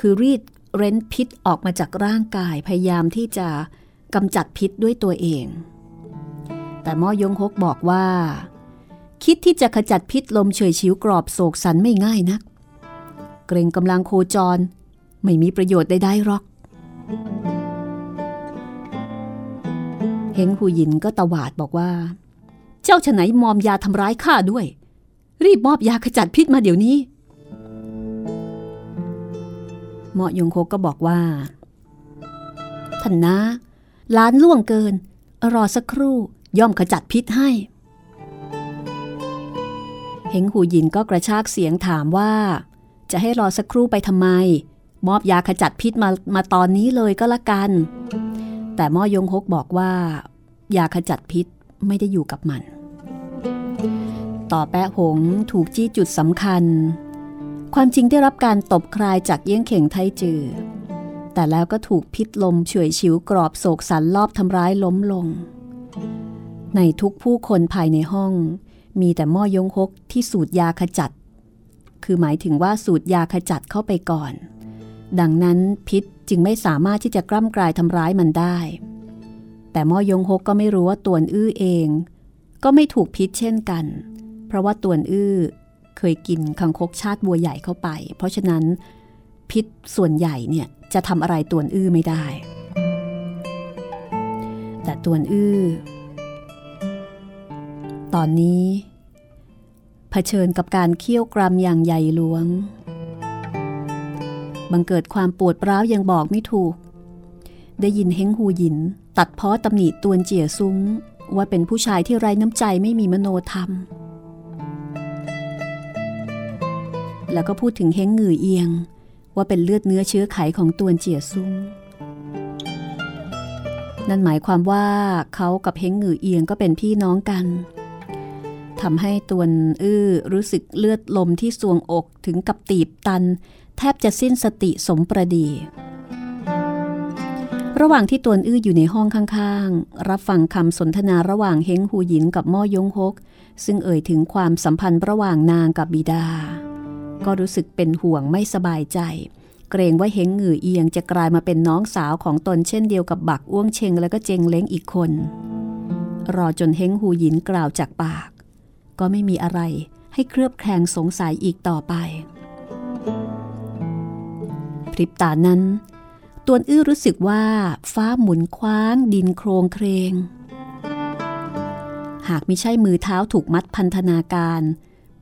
คือรีดเร้นพิษออกมาจากร่างกาย พยายามที่จะกำจัดพิษด้วยตัวเอง แต่ม่อยงฮกบอกว่า คิดที่จะขจัดพิษลมเฉยชิวกรอบโศกสันไม่ง่ายนัก เกรงกำลังโคจร ไม่มีประโยชน์ใดๆหรอกเฮงหูหยินก็ตวาดบอกว่า เจ้าฉไหนมอมยาทำร้ายข้าด้วย รีบมอบยาขจัดพิษมาเดี๋ยวนี้เหมาะยงโคก็บอกว่า ท่านนะล้านล่วงเกิน รอสักครู่ย่อมขจัดพิษให้เฮงหูหยินก็กระชากเสียงถามว่า จะให้รอสักครู่ไปทำไม มอบยาขจัดพิษมามาตอนนี้เลยก็แล้วกัน แต่ม่อยงฮกบอกว่า ยาขจัดพิษไม่ได้อยู่กับมัน ต่อแปะหงถูกจี้จุดสำคัญ ความจริงได้รับการตบคลายจากเยี่ยงเข่งไทจือ แต่แล้วก็ถูกพิษลมเฉยฉิวกรอบโศกสันรอบทำร้ายล้มลง ในทุกผู้คนภายในห้อง มีแต่ม่อยงฮกที่สูดยาขจัด คือหมายถึงว่าสูดยาขจัดเข้าไปก่อน ดังนั้นพิษจึงไม่สามารถที่จะกล้ำกลายทำร้ายมันได้ แต่ม่อยงฮกก็ไม่รู้ว่าตวนอื้อเองก็ไม่ถูกพิษเช่นกัน เพราะว่าตวนอื้อเคยกินคังคกชาติบัวใหญ่เข้าไป เพราะฉะนั้นพิษส่วนใหญ่เนี่ยจะทำอะไรตวนอื้อไม่ได้ แต่ตวนอื้อตอนนี้เผชิญกับการเคี่ยวกรามอย่างใหญ่หลวง บังเกิดความปวดร้าวยังบอกไม่ถูก ได้ยินเฮงหูหยิน ตัดพ้อตำหนิตวนเจียซุ้ง ว่าเป็นผู้ชายที่ไร้น้ำใจไม่มีมโนธรรม แล้วก็พูดถึงเฮงหงือเอียง ว่าเป็นเลือดเนื้อเชื้อไขของตวนเจียซุ้งนั่นหมายความว่าเขากับเฮงหงือเอียงก็เป็นพี่น้องกันทำให้ตวนอื้อรู้สึกเลือดลมที่สวงอกถึงกับตีบตัน แทบจะสิ้นสติสมประดี ระหว่างที่ตวนอื้ออยู่ในห้องข้างๆ รับฟังคำสนทนาระหว่างเฮงหูหยินกับม่อยงฮก ซึ่งเอ่ยถึงความสัมพันธ์ระหว่างนางกับบิดา ก็รู้สึกเป็นห่วงไม่สบายใจ เกรงว่าเฮงหงือเอียงจะกลายมาเป็นน้องสาวของตนเช่นเดียวกับบักอ้วงเชงและก็เจงเล้งอีกคน รอจนเฮงหูหยินกล่าวจากปาก ก็ไม่มีอะไรให้เครือบแคลงสงสัยอีกต่อไปพริบตานั้นตวนอื้อรู้สึกว่าฟ้าหมุนคว้างดินโครงเครง หากไม่ใช่มือเท้าถูกมัดพันธนาการ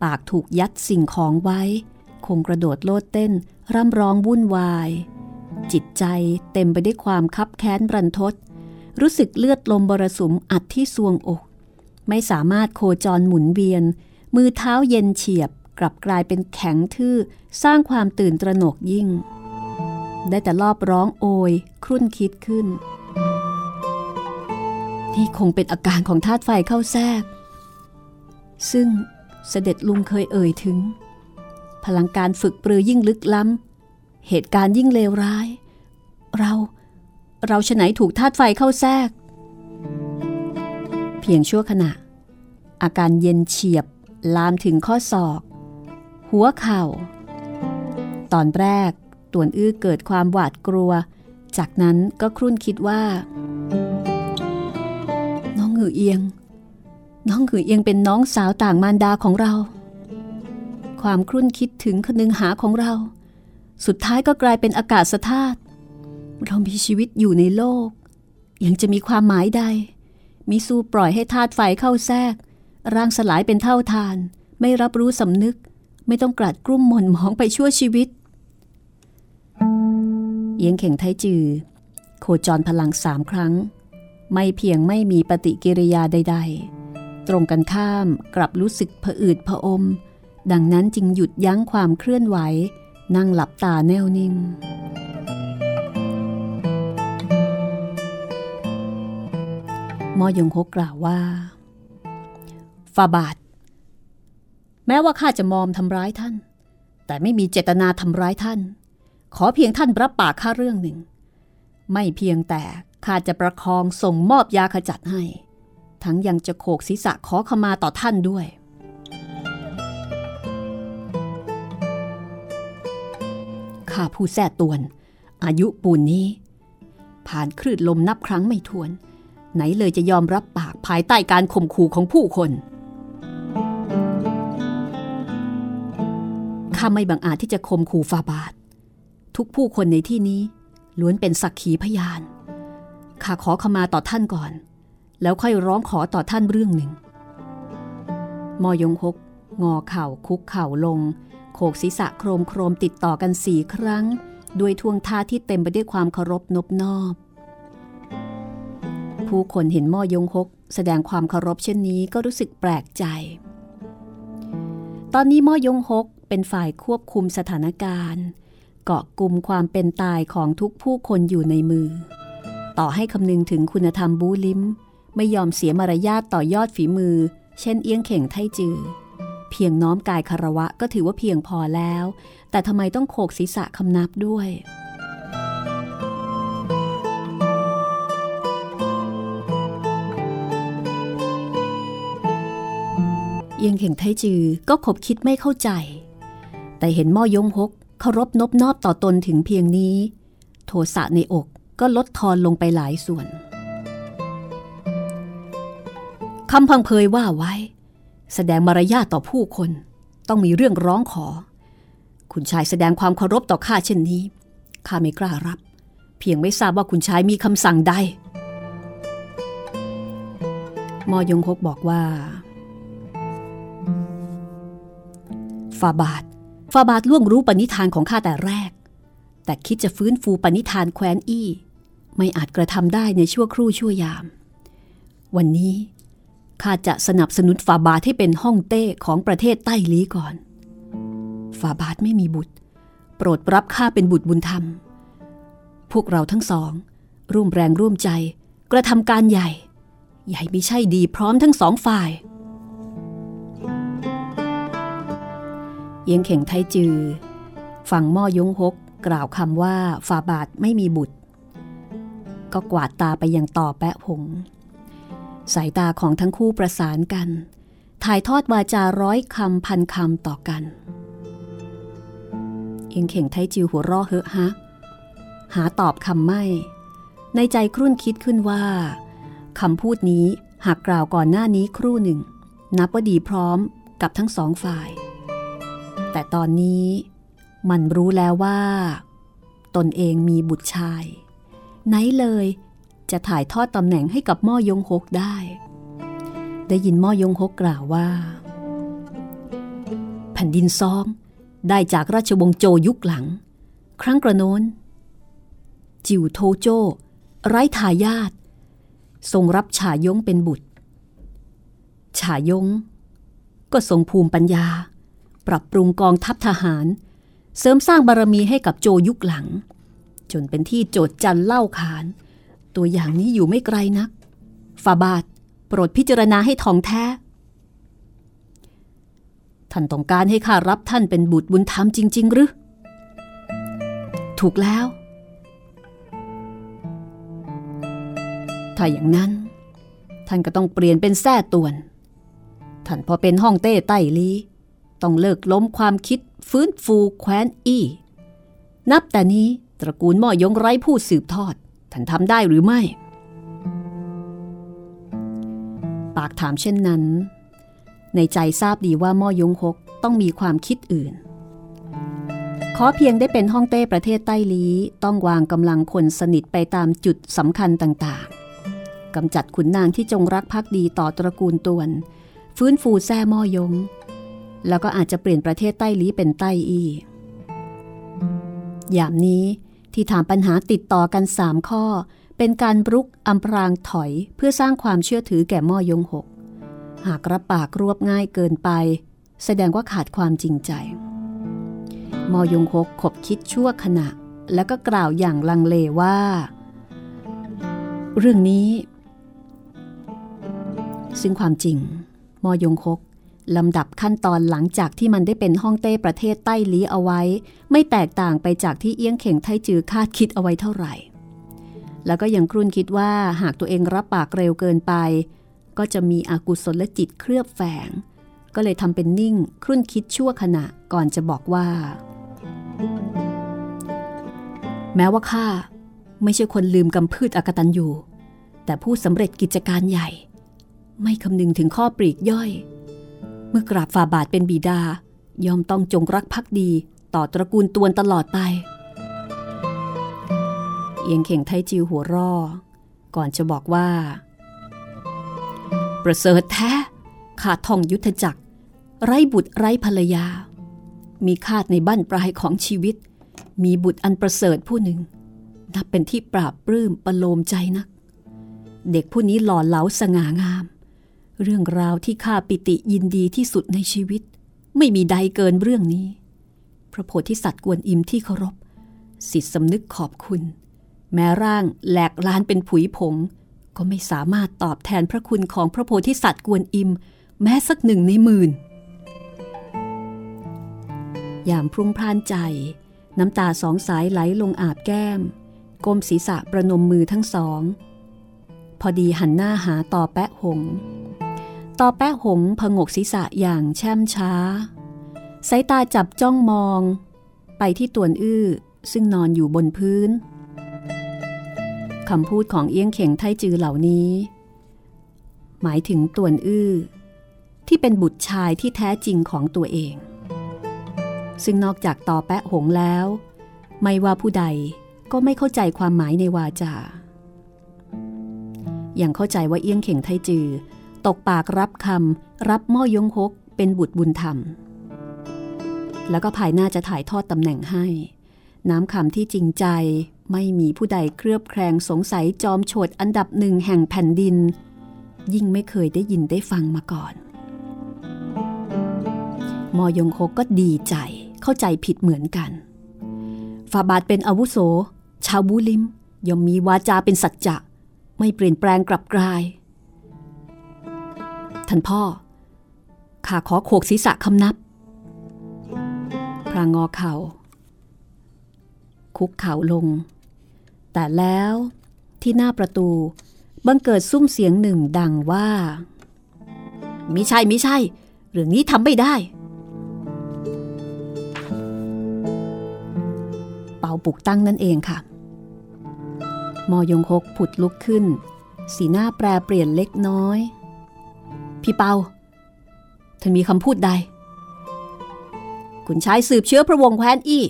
ปากถูกยัดสิ่งของไว้ งกระโดดโลดเต้น ร่ำร้องวุ่นวาย จิตใจเต็มไปด้วยความคับแค้นรันทด รู้สึกเลือดลมบรสุมอัดที่ซวงอก ไม่สามารถโคจรหมุนเวียน มือเท้าเย็นเฉียบ กลับกลายเป็นแข็งทื่อ สร้างความตื่นตระหนกยิ่ง ได้แต่รอบร้องโอย ครุ่นคิดขึ้น นี่คงเป็นอาการของธาตุไฟเข้าแทรก ซึ่งเสด็จลุงเคยเอ่ยถึง พลังการฝึกปรือยิ่งลึกล้ำ เหตุการณ์ยิ่งเลวร้าย เรา เราฉไหนถูกธาตุไฟเข้าแทรก เพียงชั่วขณะ อาการเย็นเฉียบ ลามถึงข้อศอก หัวเข่า ตอนแรกตวนอื้อเกิดความหวาดกลัว จากนั้นก็ครุ่นคิดว่า น้องหือเอียง น้องหือเอียงเป็นน้องสาวต่างมารดาของเรา ความครุ่นคิดถึงคนึงหาของเรา สุดท้ายก็กลายเป็นอากาศธาตุเรามีชีวิตอยู่ในโลก ยังจะมีความหมายใด มิสู้ปล่อยให้ธาตุไฟเข้าแทรก ร่างสลายเป็นเท่าทาน ไม่รับรู้สำนึก ไม่ต้องกลัดกลุ้มหม่นหมองไปชั่วชีวิตเอียงเข่งไทจือ โคจรพลังสามครั้ง ไม่เพียงไม่มีปฏิกิริยาใด ๆ ตรงกันข้ามกลับรู้สึกผะอืดผะอม ดังนั้นจึงหยุดยั้งความเคลื่อนไหว นั่งหลับตาแน่วนิ่ง มอยงฮกกล่าวว่าฟาบาท แม้ว่าข้าจะมอมทำร้ายท่าน แต่ไม่มีเจตนาทำร้ายท่าน ขอเพียงท่านรับปากข้าเรื่องหนึ่ง ไม่เพียงแต่ข้าจะประคองส่งมอบยาขจัดให้ ทั้งยังจะโขกศีรษะขอขมาต่อท่านด้วย ข้าผู้แท้ตวน อายุปูนนี้ ผ่านคลื่นลมนับครั้งไม่ทวน ไหนเลยจะยอมรับปากภายใต้การข่มขู่ของผู้คนข้าไม่บังอาจที่จะข่มขู่ฟาบาท ทุกผู้คนในที่นี้ ล้วนเป็นสักขีพยานข้าขอขมาต่อท่านก่อน แล้วค่อยร้องขอต่อท่านเรื่องหนึ่งมอยงคกงอเข่าคุกเข่าลง โขกศีรษะโครมโครมติดต่อกันสี่ครั้ง ด้วยท่วงท่าที่เต็มไปด้วยความเคารพนบนอบ ผู้คนเห็นมอยงคกแสดงความเคารพเช่นนี้ก็รู้สึกแปลกใจ ตอนนี้มอยงฮกเป็นฝ่ายควบคุมสถานการณ์ เกาะกลุ่มความเป็นตายของทุกผู้คนอยู่ในมือ ต่อให้คำนึงถึงคุณธรรมบูลิม ไม่ยอมเสียมารยาทต่อยอดฝีมือ เช่นเอี้ยงเข่งไทจือ เพียงน้อมกายคารวะก็ถือว่าเพียงพอแล้ว แต่ทำไมต้องโขกศีรษะคำนับด้วย เอียงเข่งไทจือก็ขบคิดไม่เข้าใจ แต่เห็นม่อยงฮกเคารพนบนอบต่อตนถึงเพียงนี้ โทสะในอกก็ลดทอนลงไปหลายส่วนคำพังเพยว่าไว้ แสดงมารยาทต่อผู้คน ต้องมีเรื่องร้องขอ คุณชายแสดงความเคารพต่อข้าเช่นนี้ข้าไม่กล้ารับ เพียงไม่ทราบว่าคุณชายมีคำสั่งใดมอยงคกบอกว่าฟาบาทฟาบาทล่วงรู้ปณิธานของข้าแต่แรก แต่คิดจะฟื้นฟูปณิธานแคว้นอี้ ไม่อาจกระทำได้ในชั่วครู่ชั่วยาม วันนี้ ข้าจะสนับสนุนฟาบาทให้เป็นห้องเต้ของประเทศใต้ลีก่อนฟาบาทไม่มีบุตร โปรดรับข้าเป็นบุตรบุญธรรม พวกเราทั้งสอง ร่วมแรงร่วมใจ กระทำการใหญ่ ใหญ่ไม่ใช่ดีพร้อมทั้งสองฝ่ายเยียงเข่งไทจือ ฝั่งม่อยงฮกกล่าวคำว่าฝาบาทไม่มีบุตร ก็กวาดตาไปยังต่อแปะหง สายตาของทั้งคู่ประสานกัน ถ่ายทอดวาจาร้อยคำพันคำต่อกัน เอียงเข่งไทจิวหัวราะเฮอะฮะ หาตอบคำไม่ ในใจครุ่นคิดขึ้นว่าคำพูดนี้หากกล่าวก่อนหน้านี้ครู่หนึ่ง นับว่าดีพร้อมกับทั้งสองฝ่าย แต่ตอนนี้มันรู้แล้วว่า ตนเองมีบุตรชาย ไหนเลย จะถ่ายทอดตำแหน่งให้กับม่อยงฮกได้ ได้ยินม่อยงฮกกล่าวว่า แผ่นดินซองได้จากราชวงศ์โจยุคหลัง ครั้งกระโน้น จิวโทโจ ไร้ทายาททรงรับฉายงเป็นบุตร ฉายง ก็ทรงภูมิปัญญา ปรับปรุงกองทัพทหาร เสริมสร้างบารมีให้กับโจยุคหลัง จนเป็นที่โจดจันเล่าขาน ตัวอย่างนี้อยู่ไม่ไกลนักฟาบาทโปรดพิจารณาให้ทองแท้ ท่านต้องการให้ข้ารับท่านเป็นบุตรบุญธรรมจริง ๆ หรือ ถูกแล้ว ถ้าอย่างนั้น ท่านก็ต้องเปลี่ยนเป็นแท้ตวน ท่านพอเป็นห้องเต้ไต้ลีต้องเลิกล้มความคิดฟื้นฟูแคว้นอี้ นับแต่นี้ตระกูลม่อยงไร้ผู้สืบทอด ท่านทำได้หรือไม่ ปากถามเช่นนั้น ในใจทราบดีว่าม่อยงฮกต้องมีความคิดอื่น ขอเพียงได้เป็นห้องเต้ประเทศใต้ลีต้องวางกำลังคนสนิทไปตามจุดสำคัญต่างๆกำจัดขุนนางที่จงรักภักดีต่อตระกูลตวน ฟื้นฟูแซ่ม่อยง แล้วก็อาจจะเปลี่ยนประเทศใต้ลีเป็นใต้อียามนี้ ที่ถามปัญหาติดต่อกันสามข้อ เป็นการรุกอำพรางถอยเพื่อสร้างความเชื่อถือแก่ม่อยงหก หากรับปากรวบง่ายเกินไป แสดงว่าขาดความจริงใจมอยงหกขบคิดชั่วขณะ แล้วก็กล่าวอย่างลังเลว่า เรื่องนี้ ซึ่งความจริง มอยงคก ลำดับขั้นตอนหลังจากที่มันได้เป็นห้องเต้ประเทศใต้ลีเอาไว้ ไม่แตกต่างไปจากที่เอี้ยงเข่งไทจือคาดคิดเอาไว้เท่าไหร่ แล้วก็ยังครุ่นคิดว่าหากตัวเองรับปากเร็วเกินไป ก็จะมีอากุศลจิตเคลือบแฝง ก็เลยทำเป็นนิ่งครุ่นคิดชั่วขณะก่อนจะบอกว่า แม้ว่าข้าไม่ใช่คนลืมกำพืชอกตันอยู่ แต่ผู้สำเร็จกิจการใหญ่ ไม่คำนึงถึงข้อปรีกย่อย เมื่อกราบฝ่าบาทเป็นบิดายอมต้องจงรักภักดีต่อตระกูลตวนตลอดไป เอียงเข่งไทจิวหัวร่อ ก่อนจะบอกว่า ประเสริฐแท้ ขาดทองยุทธจักร ไร้บุตรไร้ภรรยา มีคาดในบ้านปลายของชีวิต มีบุตรอันประเสริฐผู้หนึ่ง นับเป็นที่ปราบปลื้มประโลมใจนัก เด็กผู้นี้หล่อเหลาสง่างาม เรื่องราวที่ข้าปิติยินดีที่สุดในชีวิต ไม่มีใดเกินเรื่องนี้ พระโพธิสัตว์กวนอิมที่เคารพ สิทธิสำนึกขอบคุณ แม้ร่างแหลกลานเป็นผุยผง ก็ไม่สามารถตอบแทนพระคุณของพระโพธิสัตว์กวนอิม แม้สักหนึ่งในหมื่นยามพรุ่งพลานใจ น้ำตาสองสายไหลลงอาบแก้ม ก้มศีรษะประนมมือทั้งสอง พอดีหันหน้าหาต่อแปะหง ต่อแปะหงพงกศีรษะอย่างแช่มช้า สายตาจับจ้องมอง ไปที่ตวนอื้อซึ่งนอนอยู่บนพื้นคำพูดของเอี้ยงเข่งไทจือเหล่านี้ หมายถึงตวนอื้อ ที่เป็นบุตรชายที่แท้จริงของตัวเอง ซึ่งนอกจากต่อแปะหงแล้ว ไม่ว่าผู้ใดก็ไม่เข้าใจความหมายในวาจา อย่างเข้าใจว่าเอี้ยงเข่งไทจือ ตกปากรับคำรับม่อยงฮกเป็นบุตรบุญธรรม แล้วก็ภายหน้าจะถ่ายทอดตำแหน่งให้ น้ำคำที่จริงใจไม่มีผู้ใดเครือบแคลงสงสัยจอมโฉดอันดับหนึ่งแห่งแผ่นดิน ยิ่งไม่เคยได้ยินได้ฟังมาก่อน มอยงโคก็ดีใจเข้าใจผิดเหมือนกันฝาบาทเป็นอาวุโส ชาวบูลิมย่อมมีวาจาเป็นสัจจะ ไม่เปลี่ยนแปลงกลับกลาย ท่านพ่อ ข้าขอโขกศีรษะคำนับ พรางงอเขา่า คุกเข่าลง แต่แล้วที่หน้าประตูบังเกิดซุ้มเสียงหนึ่งดังว่ามิใช่มิใช่ เรื่องนี้ทำไม่ได้ เป่าปุกตั้งนั่นเองค่ะ มอยงคกผุดลุกขึ้น สีหน้าแปรเปลี่ยนเล็กน้อย พี่เปาท่านมีคำพูดใดคุณชายสืบเชื้อพระวงศ์แคว้นอี้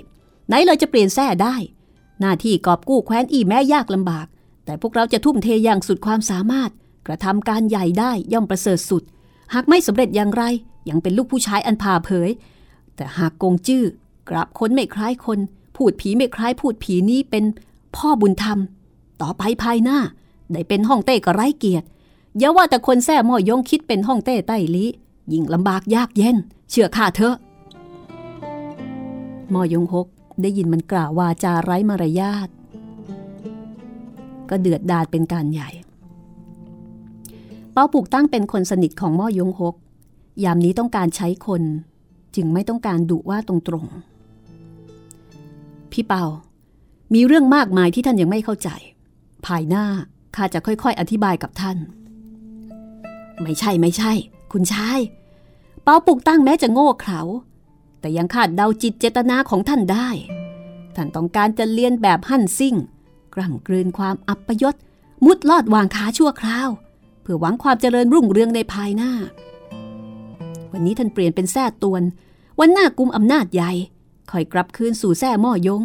ไหนเลยจะเปลี่ยนแท้ได้ หน้าที่กอบกู้แคว้นอี้แม้ยากลำบาก แต่พวกเราจะทุ่มเทอย่างสุดความสามารถ กระทำการใหญ่ได้ย่อมประเสริฐสุด หากไม่สำเร็จอย่างไร ยังเป็นลูกผู้ชายอันผ่าเผย แต่หากโกงจื้อกราบคนไม่คล้ายคน พูดผีไม่คล้ายพูดผีนี้เป็นพ่อบุญธรรม ต่อไปภายหน้า ได้เป็นห้องเต้ก็ไร้เกียรติ อย่าว่าแต่คนแท้หม้อยงคิดเป็นห้องเต้ใต้ลิยิ่งลำบากยากเย็น เชื่อข้าเถอะมอยงฮกได้ยินมันกล่าววาจาไร้มารยาทก็เดือดดาดเป็นการใหญ่ เป้าปลูกตั้งเป็นคนสนิทของม่อยงฮก ยามนี้ต้องการใช้คนจึงไม่ต้องการดุว่าตรงๆ พี่เปา มีเรื่องมากมายที่ท่านยังไม่เข้าใจ ภายหน้าข้าจะค่อยๆ อธิบายกับท่าน ไม่ใช่ไม่ใช่ คุณชาย เปาปลูกตั้งแม้จะโง่เขลาแต่ยังคาดเดาจิตเจตนาของท่านได้ ท่านต้องการจะเลียนแบบหั่นซิ่ง กล่ำกลืนความอัปยศ มุดลอดวางขาชั่วคราว เพื่อหวังความเจริญรุ่งเรืองในภายหน้า วันนี้ท่านเปลี่ยนเป็นแท้ตวน วันหน้ากุมอำนาจใหญ่คอยกลับคืนสู่แท้ม่อยง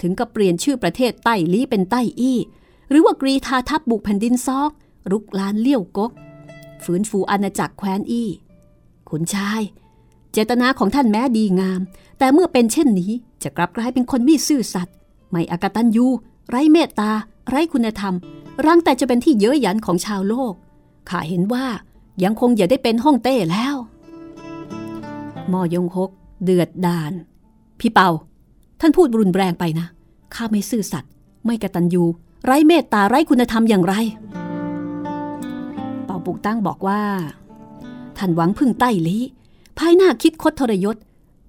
ถึงกับเปลี่ยนชื่อประเทศใต้ลี้เป็นใต้อี้ หรือว่ากรีธาทัพบุกแผ่นดินซอก รุกลานเลี้ยวกก ฝืนฟูอาณาจักรแคว้นอี้ ขุนชาย เจตนาของท่านแม้ดีงาม แต่เมื่อเป็นเช่นนี้จะกลับกลายเป็นคนไม่ซื่อสัตย์ไม่อกตันยูไร้เมตตา ไร้คุณธรรม รังแต่จะเป็นที่เย้ยหยันของชาวโลก ข้าเห็นว่ายังคงอย่าได้เป็นห้องเต้แล้วมอยงฮกเดือดดาน พี่เปา ท่านพูดรุนแรงไปนะ ข้าไม่ซื่อสัตย์ไม่กตัญญูไร้เมตตาไร้คุณธรรมอย่างไร ปุกตั้งบอกว่าท่านหวังพึ่งใต้ลี้ภายหน้าคิดคดทรยศ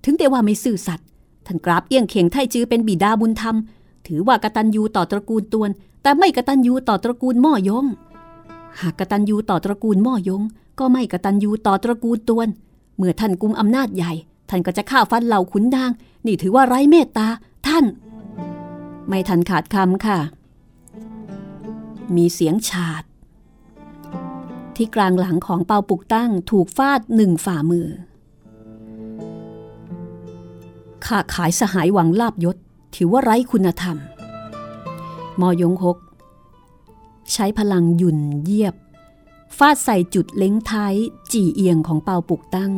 ถึงแต่ว่าไม่ซื่อสัตย์ท่านกราบเอี้ยงเข่งไทจื้อเป็นบิดาบุญธรรม ถือว่ากตัญญูต่อตระกูลตวน แต่ไม่กตัญญูต่อตระกูลม่อยง หากกตัญญูต่อตระกูลม่อยง ก็ไม่กตัญญูต่อตระกูลตวน เมื่อท่านกุมอำนาจใหญ่ ท่านก็จะฆ่าฟันเหล่าขุนนาง นี่ถือว่าไร้เมตตาท่าน ไม่ทันขาดคำค่ะ มีเสียงฉาด ที่กลางหลังของเปาปุกตั้งถูกฟาดหนึ่งฝ่ามือข้าขายสหายหวังลาบยศถือว่าไร้คุณธรรม มอยงฮกใช้พลังหยุ่นเยียบ ฟาดใส่จุดเล้งท้ายจีเอียงของเปาปุกตั้ง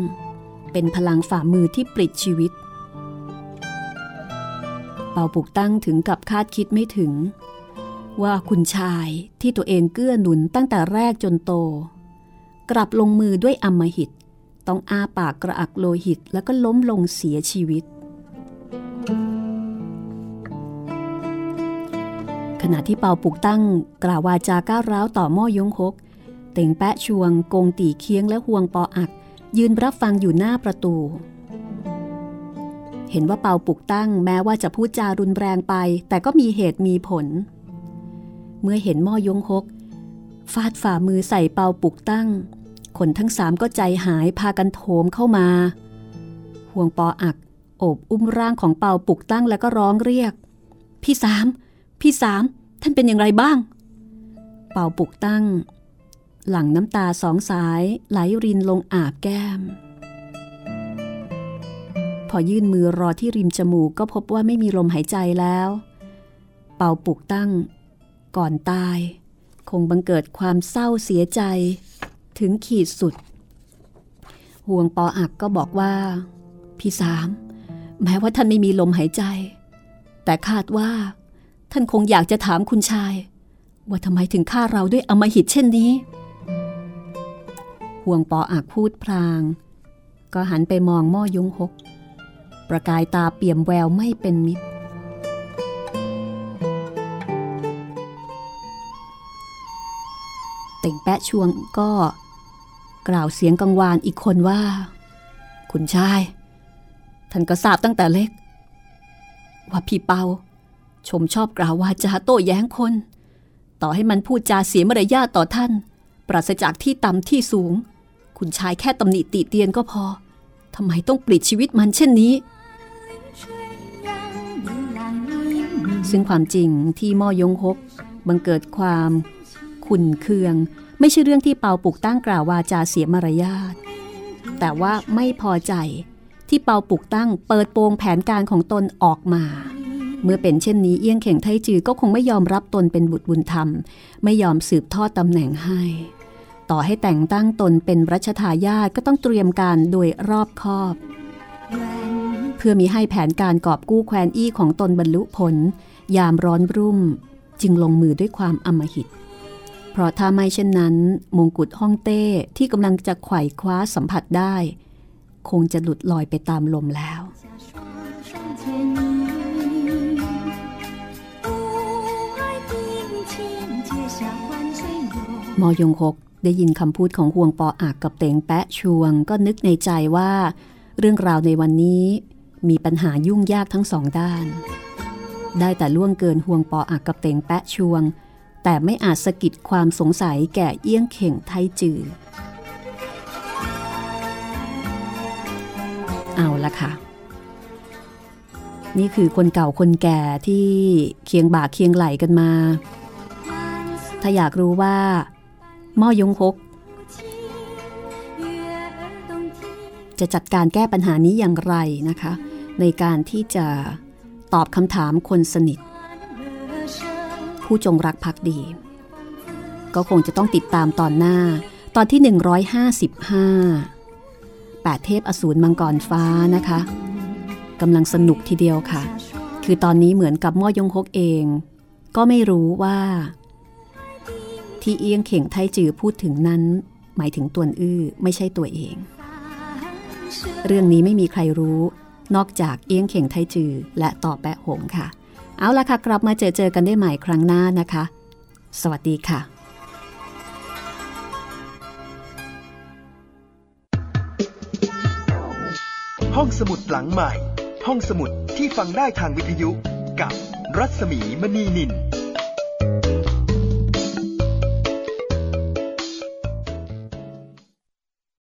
เป็นพลังฝ่ามือที่ปลิดชีวิต เปาปุกตั้งถึงกับคาดคิดไม่ถึง ว่าคุณชายที่ตัวเองเกื้อหนุนตั้งแต่แรกจนโต กลับลงมือด้วยอมหิต ต้องอาปากกระอักโลหิตแล้วก็ล้มลงเสียชีวิต ขณะที่เปาปุกตั้งกล่าววาจาก้าวร้าวต่อม่อยงฮกเต่งแปะชวงกงตีเคียงและห่วงปออัก ยืนรับฟังอยู่หน้าประตู เห็นว่าเปาปุกตั้งแม้ว่าจะพูดจารุนแรงไป แต่ก็มีเหตุมีผล เมื่อเห็นม่อยงฮก ฟาดฝ่ามือใส่เปาปุกตั้ง คนทั้งสามก็ใจหายพากันโถมเข้ามา ห่วงปออัก โอบอุ้มร่างของเปาปุกตั้งแล้วก็ร้องเรียก พี่สาม พี่สาม ท่านเป็นอย่างไรบ้าง เปาปุกตั้ง หลังน้ำตาสองสายไหลรินลงอาบแก้ม พอยื่นมือรอที่ริมจมูกก็พบว่าไม่มีลมหายใจแล้ว เป่าปุกตั้ง ก่อนตาย คงบังเกิดความเศร้าเสียใจถึงขีดสุด ห่วงปออักก็บอกว่า พี่สาม แม้ว่าท่านไม่มีลมหายใจ แต่คาดว่า ท่านคงอยากจะถามคุณชาย ว่าทำไมถึงฆ่าเราด้วยอมหิตเช่นนี้ ห่วงปออักพูดพลาง ก็หันไปมองม่อยงหก ประกายตาเปี่ยมแววไม่เป็นมิตร แปะชวงก็ กล่าวเสียงกังวานอีกคนว่า คุณชาย ท่านก็ทราบตั้งแต่เล็ก ว่าพี่เปา ชมชอบกล่าววาจาโต้แย้งคน ต่อให้มันพูดจาเสียมารยาทต่อท่าน ปราศจากที่ต่ำที่สูง คุณชายแค่ตำหนิติเตียนก็พอทำไมต้องปลิดชีวิตมันเช่นนี้ซึ่งความจริงที่ม่อยงฮกบังเกิดความขุนเคือง ไม่ใช่เรื่องที่เปาปลุกตั้งกล่าววาจาเสียมารยาท แต่ว่าไม่พอใจที่เปาปลุกตั้งเปิดโปงแผนการของตนออกมา เมื่อเป็นเช่นนี้เอี้ยงเข่งไทจือก็คงไม่ยอมรับตนเป็นบุตรบุญธรรม ไม่ยอมสืบทอดตำแหน่งให้ ต่อให้แต่งตั้งตนเป็นรัชทายาทก็ต้องเตรียมการโดยรอบคอบ เพื่อมีให้แผนการกอบกู้แควนอี้ของตนบรรลุผล ยามร้อนรุ่ม จึงลงมือด้วยความอำมหิต เพราะถ้าไม่เช่นนั้น มงกุฎฮ่องเต้ที่กำลังจะไขว่คว้าสัมผัสได้ คงจะหลุดลอยไปตามลมแล้วมอยงคกได้ยินคำพูดของห่วงปออากกับเตงแปะชวง ก็นึกในใจว่า เรื่องราวในวันนี้มีปัญหายุ่งยากทั้งสองด้าน ได้แต่ล่วงเกินห่วงปออากกับเตงแปะชวง แต่ไม่อาจสะกิดความสงสัยแก่เอี้ยงเข่งไทจือ เอาละค่ะ นี่คือคนเก่าคนแก่ที่เคียงบ่าเคียงไหลกันมา ถ้าอยากรู้ว่าม่อยงฮกจะจัดการแก้ปัญหานี้อย่างไรนะคะ ในการที่จะตอบคำถามคนสนิท ผู้จงรักภักดี ก็คงจะต้องติดตามตอนหน้าตอนที่ 155 8 เทพอสูรมังกรฟ้านะคะกำลังสนุกทีเดียวค่ะ คือตอนนี้เหมือนกับม่อยงฮกเอง ก็ไม่รู้ว่า ที่เอียงเข่งไทจือพูดถึงนั้น หมายถึงตัวอื้อไม่ใช่ตัวเอง เรื่องนี้ไม่มีใครรู้ นอกจากเอียงเข่งไทจือและต่อแปะหงค่ะ เอาละค่ะ กลับมาเจอเจอกันได้ใหม่ครั้งหน้านะคะ สวัสดีค่ะ ห้องสมุดหลังใหม่ ห้องสมุดที่ฟังได้ทางวิทยุกับรัศมีมณีนิน